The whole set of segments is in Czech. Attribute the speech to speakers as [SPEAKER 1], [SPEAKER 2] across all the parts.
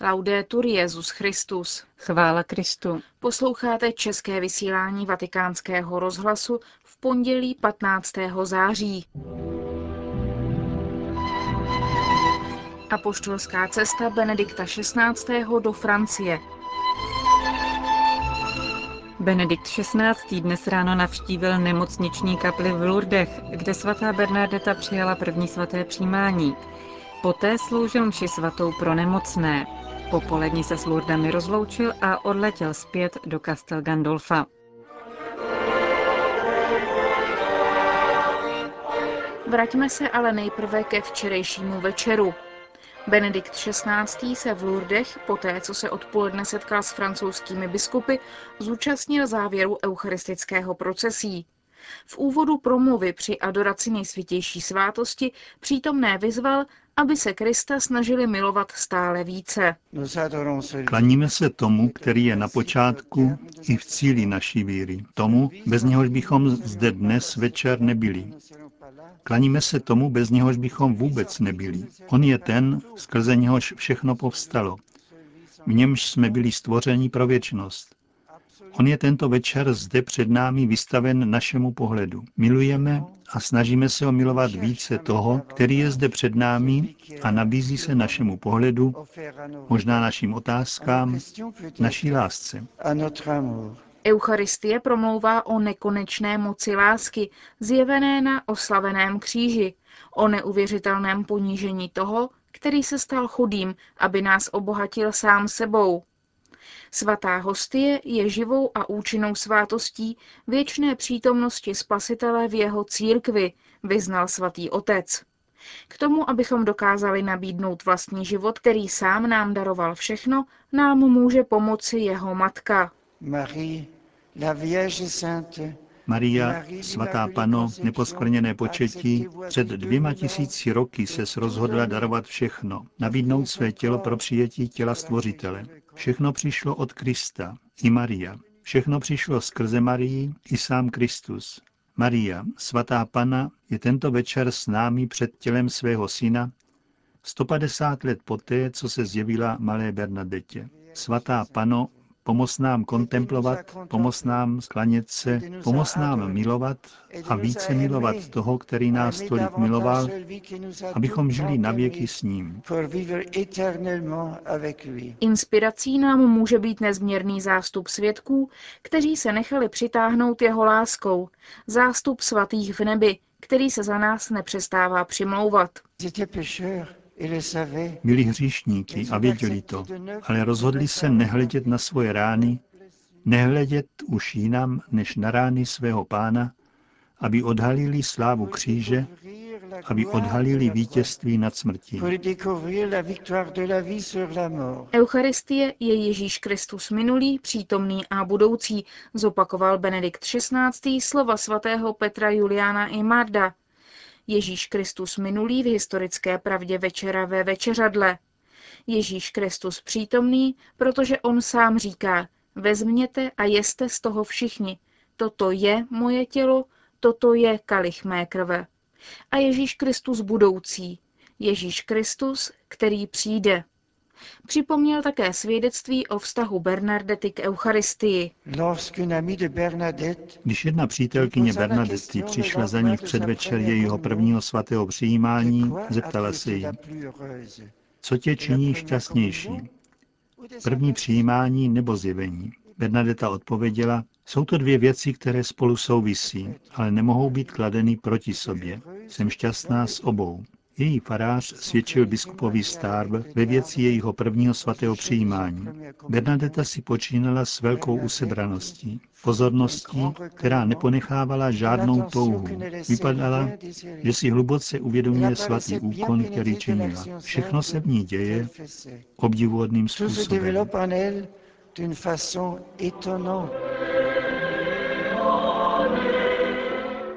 [SPEAKER 1] Laudetur Jezus Christus.
[SPEAKER 2] Chvála Kristu.
[SPEAKER 1] Posloucháte české vysílání Vatikánského rozhlasu v pondělí 15. září. Apoštolská cesta Benedikta XVI. do Francie.
[SPEAKER 2] Benedikt XVI. dnes ráno navštívil nemocniční kapli v Lourdech, kde svatá Bernadeta přijala první svaté přijímání. Poté sloužil mši svatou pro nemocné. Po poledni se s Lourdami rozloučil a odletěl zpět do Castel Gandolfa.
[SPEAKER 1] Vraťme se ale nejprve ke včerejšímu večeru. Benedikt XVI. se v Lourdech, poté co se odpoledne setkal s francouzskými biskupy, zúčastnil závěru eucharistického procesí. V úvodu promluvy při adoraci nejsvětější svátosti přítomné vyzval, aby se Krista snažili milovat stále více.
[SPEAKER 3] Klaníme se tomu, který je na počátku i v cíli naší víry. Tomu, bez něhož bychom zde dnes večer nebyli. Klaníme se tomu, bez něhož bychom vůbec nebyli. On je ten, skrze něhož všechno povstalo. V němž jsme byli stvořeni pro věčnost. On je tento večer zde před námi vystaven našemu pohledu. Milujeme a snažíme se ho milovat více toho, který je zde před námi a nabízí se našemu pohledu, možná našim otázkám, naší lásce.
[SPEAKER 1] Eucharistie promlouvá o nekonečné moci lásky, zjevené na oslaveném kříži, o neuvěřitelném ponížení toho, který se stal chudým, aby nás obohatil sám sebou. Svatá hostie je živou a účinnou svátostí věčné přítomnosti Spasitele v jeho církvi, vyznal svatý otec. K tomu, abychom dokázali nabídnout vlastní život, který sám nám daroval všechno, nám může pomoci jeho matka. Marie,
[SPEAKER 3] la Vierge Sainte, Maria, svatá pano, neposkvrněné početí, před dvěma tisíci roky se rozhodla darovat všechno, nabídnout své tělo pro přijetí těla stvořitele. Všechno přišlo od Krista, i Maria. Všechno přišlo skrze Marii, i sám Kristus. Maria, svatá pana, je tento večer s námi před tělem svého syna, 150 let poté, co se zjevila malé Bernadette. Svatá pano, Pomoz nám kontemplovat, pomoz nám sklanět se, pomoz nám milovat a více milovat toho, který nás tolik miloval, abychom žili navěky s ním.
[SPEAKER 1] Inspirací nám může být nezměrný zástup svědků, kteří se nechali přitáhnout jeho láskou, zástup svatých v nebi, který se za nás nepřestává přimlouvat.
[SPEAKER 3] Byli hříšníky a věděli to, ale rozhodli se nehledět na svoje rány, nehledět už jinam než na rány svého pána, aby odhalili slávu kříže, aby odhalili vítězství nad smrtí.
[SPEAKER 1] Eucharistie je Ježíš Kristus minulý, přítomný a budoucí, zopakoval Benedikt XVI. slova svatého Petra Juliana i Marda, Ježíš Kristus minulý v historické pravdě večera ve večeřadle. Ježíš Kristus přítomný, protože on sám říká, vezměte a jeste z toho všichni. Toto je moje tělo, toto je kalich mé krve. A Ježíš Kristus budoucí, Ježíš Kristus, který přijde. Připomněl také svědectví o vztahu Bernadety k Eucharistii.
[SPEAKER 3] Když jedna přítelkyně Bernadety přišla za ní v předvečer jejího prvního svatého přijímání, zeptala se jí, co tě činí šťastnější? První přijímání nebo zjevení? Bernadeta odpověděla, jsou to dvě věci, které spolu souvisí, ale nemohou být kladeny proti sobě. Jsem šťastná s obou. Její farář svědčil biskupovi Starb ve věci jejího prvního svatého přijímání. Bernadeta si počínala s velkou usebraností, pozorností, která neponechávala žádnou touhu. Vypadala, že si hluboce uvědomuje svatý úkon, který činila. Všechno se v ní děje obdivuhodným způsobem.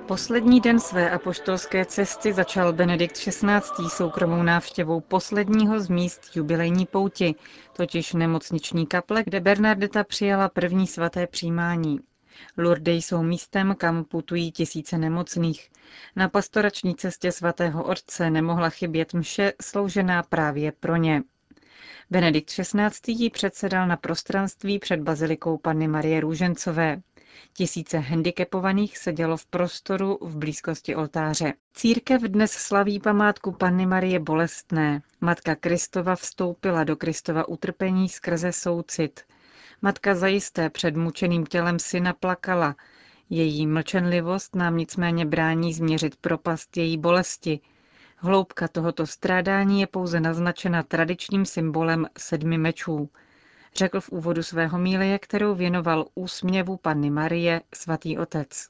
[SPEAKER 2] Poslední den své apoštolské cesty začal Benedikt XVI. soukromou návštěvou posledního z míst jubilejní pouti, totiž nemocniční kaple, kde Bernardeta přijala první svaté přijímání. Lourdes jsou místem, kam putují tisíce nemocných. Na pastorační cestě svatého otce nemohla chybět mše sloužená právě pro ně. Benedikt XVI. ji předsedal na prostranství před bazilikou Panny Marie Růžencové. Tisíce handicapovaných sedělo v prostoru v blízkosti oltáře. Církev dnes slaví památku Panny Marie Bolestné. Matka Kristova vstoupila do Kristova utrpení skrze soucit. Matka zajisté před mučeným tělem syna plakala. Její mlčenlivost nám nicméně brání změřit propast její bolesti. Hloubka tohoto strádání je pouze naznačena tradičním symbolem sedmi mečů řekl v úvodu svého mílie, kterou věnoval úsměvu Panny Marie, svatý otec.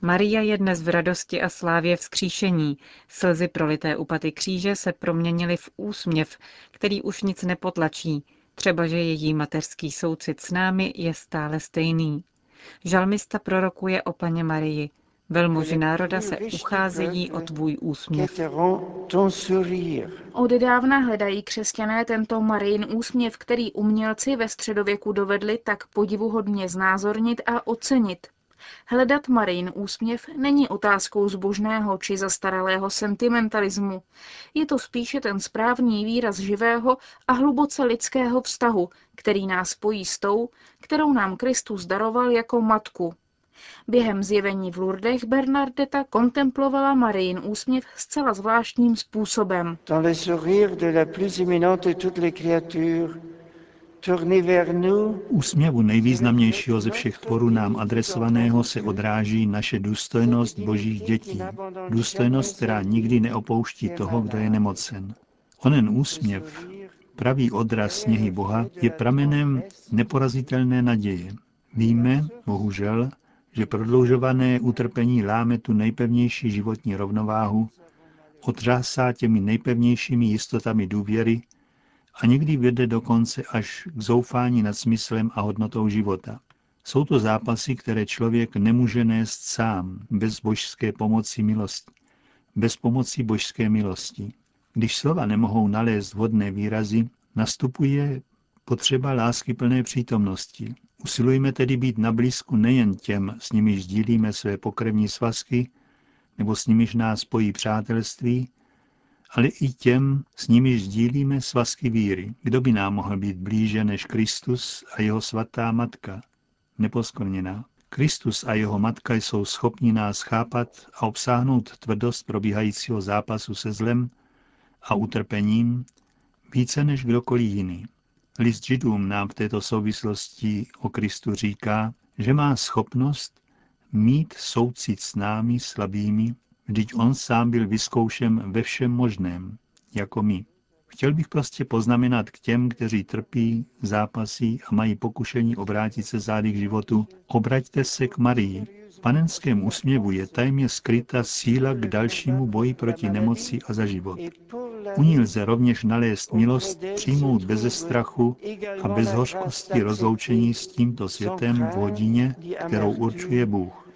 [SPEAKER 2] Maria je dnes v radosti a slávě vzkříšení. Slzy prolité u paty kříže se proměnily v úsměv, který už nic nepotlačí, třeba že její mateřský soucit s námi je stále stejný. Žalmista prorokuje o paně Marii. Velmoži národa se ucházejí o tvůj úsměv.
[SPEAKER 1] Od dávna hledají křesťané tento Marijin úsměv, který umělci ve středověku dovedli tak podivuhodně znázornit a ocenit. Hledat Marijin úsměv není otázkou zbožného či zastaralého sentimentalismu. Je to spíše ten správný výraz živého a hluboce lidského vztahu, který nás spojí s tou, kterou nám Kristus daroval jako matku, Během zjevení v Lourdech Bernardeta kontemplovala Marijin úsměv zcela zvláštním způsobem.
[SPEAKER 3] Úsměvu nejvýznamnějšího ze všech tvorů nám adresovaného se odráží naše důstojnost božích dětí. Důstojnost, která nikdy neopouští toho, kdo je nemocen. Onen úsměv, pravý odraz sněhy Boha, je pramenem neporazitelné naděje. Víme, bohužel, že prodloužované utrpení láme tu nejpevnější životní rovnováhu, otřásá těmi nejpevnějšími jistotami důvěry a někdy vede dokonce až k zoufání nad smyslem a hodnotou života. Jsou to zápasy, které člověk nemůže nést sám, bez božské pomoci milosti, bez pomoci božské milosti. Když slova nemohou nalézt vhodné výrazy, nastupuje potřeba lásky plné přítomnosti, Usilujeme tedy být na blízku nejen těm, s nimiž sdílíme své pokrevní svazky, nebo s nimiž nás spojí přátelství, ale i těm, s nimiž sdílíme svazky víry. Kdo by nám mohl být blíže než Kristus a jeho svatá matka, neposkorněná. Kristus a jeho matka jsou schopni nás chápat a obsáhnout tvrdost probíhajícího zápasu se zlem a utrpením více než kdokoliv jiný. List Židům nám v této souvislosti o Kristu říká, že má schopnost mít soucit s námi slabými, vždyť on sám byl vyzkoušen ve všem možném, jako my. Chtěl bych prostě poznamenat k těm, kteří trpí, zápasí a mají pokušení obrátit se zády k životu, obraťte se k Marii. V panenském úsměvu je tajmě skryta síla k dalšímu boji proti nemoci a za život. U ní lze rovněž nalézt milost přijmout beze strachu a bez hořkosti rozloučení s tímto světem v hodině, kterou určuje Bůh.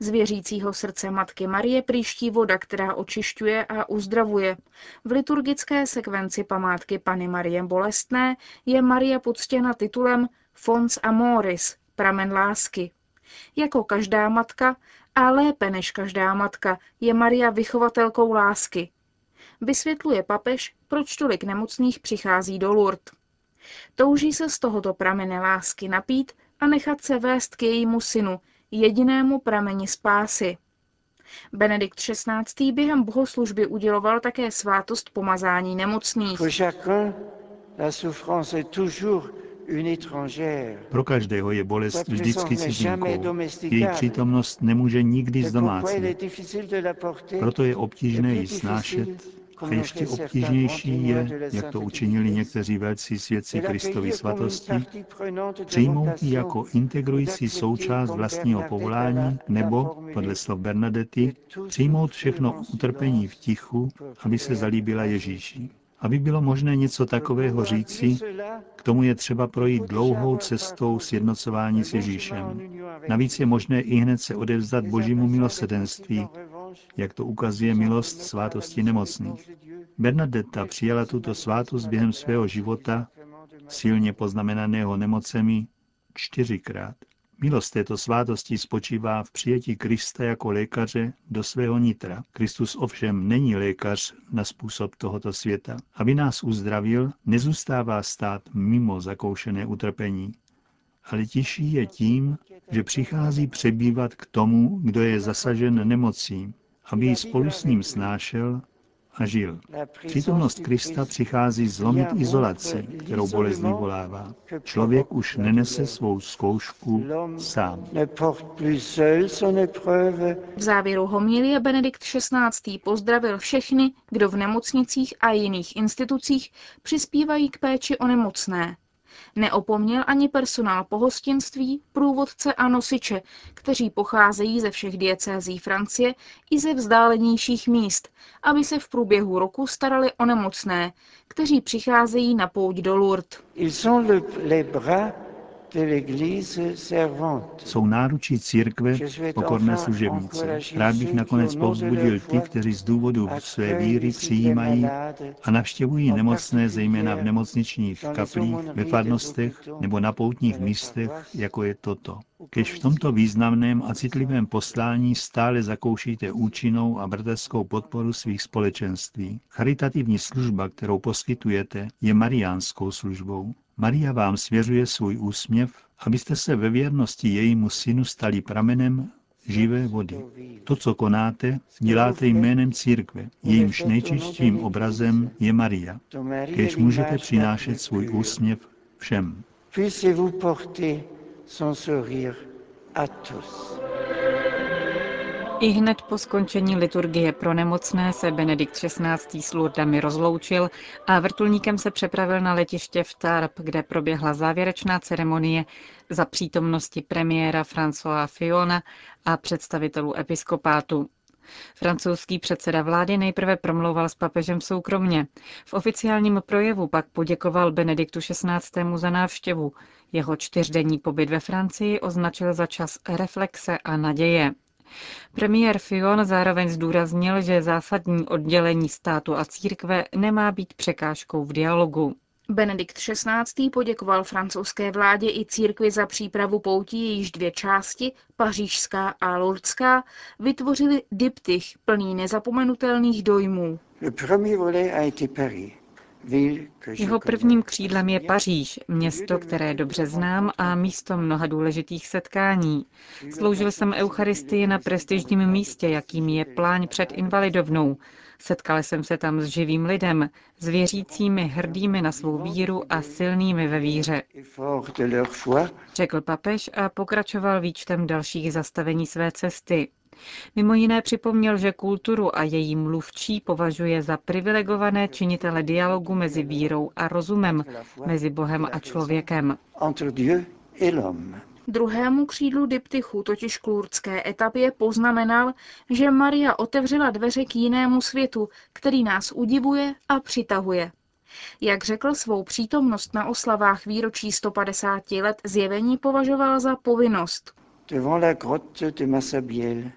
[SPEAKER 1] Z věřícího srdce Matky Marie příští voda, která očišťuje a uzdravuje. V liturgické sekvenci památky Pany Marie Bolestné je Maria poctěna titulem Fons Amoris, pramen lásky. Jako každá matka a lépe než každá matka je Maria vychovatelkou lásky. Vysvětluje papež, proč tolik nemocných přichází do Lourdes. Touží se z tohoto pramene lásky napít a nechat se vést k jejímu synu, jedinému prameni spásy. Benedikt XVI. během bohoslužby uděloval také svátost pomazání nemocných.
[SPEAKER 3] Pro každého je bolest vždycky cizinkou. Její přítomnost nemůže nikdy zdomácnit. Proto je obtížné ji snášet. a ještě obtížnější je, jak to učinili někteří velcí svědci Kristovy svatosti, přijmout ji jako integrující součást vlastního povolání nebo, podle slov Bernadety, přijmout všechno utrpení v tichu, aby se zalíbila Ježíši. Aby bylo možné něco takového říci, k tomu je třeba projít dlouhou cestou sjednocování s Ježíšem. Navíc je možné i hned se odevzdat božímu milosedenství, jak to ukazuje milost svátosti nemocných. Bernadetta přijala tuto svátost během svého života, silně poznamenaného nemocemi, čtyřikrát. Milost této svátosti spočívá v přijetí Krista jako lékaře do svého nitra. Kristus ovšem není lékař na způsob tohoto světa. Aby nás uzdravil, nezůstává stát mimo zakoušené utrpení, ale těžší je tím, že přichází přebývat k tomu, kdo je zasažen nemocí, aby ji spolu s ním snášel a žil. Přítomnost Krista přichází zlomit izolaci, kterou bolest vyvolává. Člověk už nenese svou zkoušku sám.
[SPEAKER 1] V závěru homilie Benedikt XVI. pozdravil všechny, kdo v nemocnicích a jiných institucích přispívají k péči o nemocné. Neopomněl ani personál pohostinství, průvodce a nosiče, kteří pocházejí ze všech diecézí Francie i ze vzdálenějších míst, aby se v průběhu roku starali o nemocné, kteří přicházejí na pouť do Lourdes.
[SPEAKER 3] Jsou náručí církve pokorné služebníci. Rád bych nakonec povzbudil ty, kteří z důvodu své víry přijímají a navštěvují nemocné zejména v nemocničních kaplích, ve farnostech nebo na poutních místech, jako je toto. Kež v tomto významném a citlivém poslání stále zakoušíte účinnou a bratrskou podporu svých společenství. Charitativní služba, kterou poskytujete, je mariánskou službou. Maria vám svěřuje svůj úsměv, abyste se ve věrnosti jejímu synu stali pramenem živé vody. To, co konáte, děláte jménem církve. Jejímž nejčistším obrazem je Maria. Kež můžete přinášet svůj úsměv všem.
[SPEAKER 2] I hned po skončení liturgie pro nemocné se Benedikt XVI. s Lourdami rozloučil a vrtulníkem se přepravil na letiště v Tarp, kde proběhla závěrečná ceremonie za přítomnosti premiéra François Fiona a představitelů episkopátu. Francouzský předseda vlády nejprve promlouval s papežem soukromně. V oficiálním projevu pak poděkoval Benediktu XVI. za návštěvu. Jeho čtyřdenní pobyt ve Francii označil za čas reflexe a naděje. Premiér Fillon zároveň zdůraznil, že zásadní oddělení státu a církve nemá být překážkou v dialogu.
[SPEAKER 1] Benedikt XVI. poděkoval francouzské vládě i církvi za přípravu poutí, jejíž dvě části, pařížská a lordská, vytvořili diptych plný nezapomenutelných dojmů.
[SPEAKER 2] Jeho prvním křídlem je Paříž, město, které dobře znám a místo mnoha důležitých setkání. Sloužil jsem Eucharistii na prestižním místě, jakým je pláň před Invalidovnou. Setkal jsem se tam s živým lidem, s věřícími hrdými na svou víru a silnými ve víře. Řekl papež a pokračoval výčtem dalších zastavení své cesty. Mimo jiné připomněl, že kulturu a její mluvčí považuje za privilegované činitele dialogu mezi vírou a rozumem, mezi Bohem a člověkem.
[SPEAKER 1] Druhému křídlu diptychu, totiž k lurdské etapě, poznamenal, že Maria otevřela dveře k jinému světu, který nás udivuje a přitahuje. Jak řekl, svou přítomnost na oslavách výročí 150 let zjevení považoval za povinnost.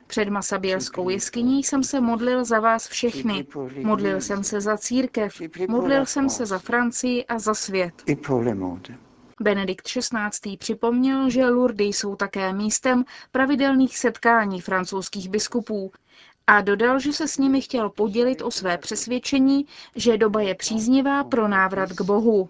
[SPEAKER 1] Před Masabielskou jeskyní jsem se modlil za vás všechny. Modlil jsem se za církev, modlil jsem se za Francii a za svět. Benedikt XVI. připomněl, že Lurdy jsou také místem pravidelných setkání francouzských biskupů a dodal, že se s nimi chtěl podělit o své přesvědčení, že doba je příznivá pro návrat k Bohu.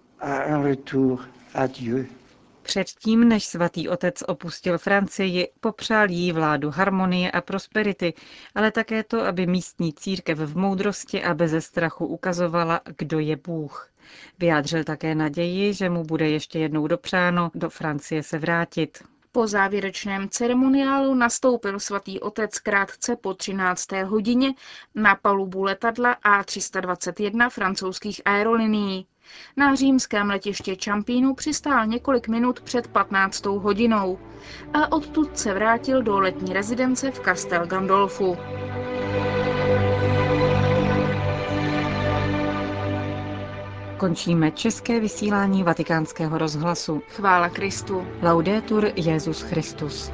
[SPEAKER 2] Předtím, než svatý otec opustil Francii, popřál jí vládu harmonie a prosperity, ale také to, aby místní církev v moudrosti a beze strachu ukazovala, kdo je Bůh. Vyjádřil také naději, že mu bude ještě jednou dopřáno do Francie se vrátit.
[SPEAKER 1] Po závěrečném ceremoniálu nastoupil svatý otec krátce po 13. hodině na palubu letadla A321 francouzských aerolinií. Na římském letiště Čampínu přistál několik minut před 15. hodinou a odtud se vrátil do letní rezidence v Castel Gandolfu.
[SPEAKER 2] Končíme české vysílání vatikánského rozhlasu.
[SPEAKER 1] Chvála Kristu.
[SPEAKER 2] Laudetur Jezus Christus.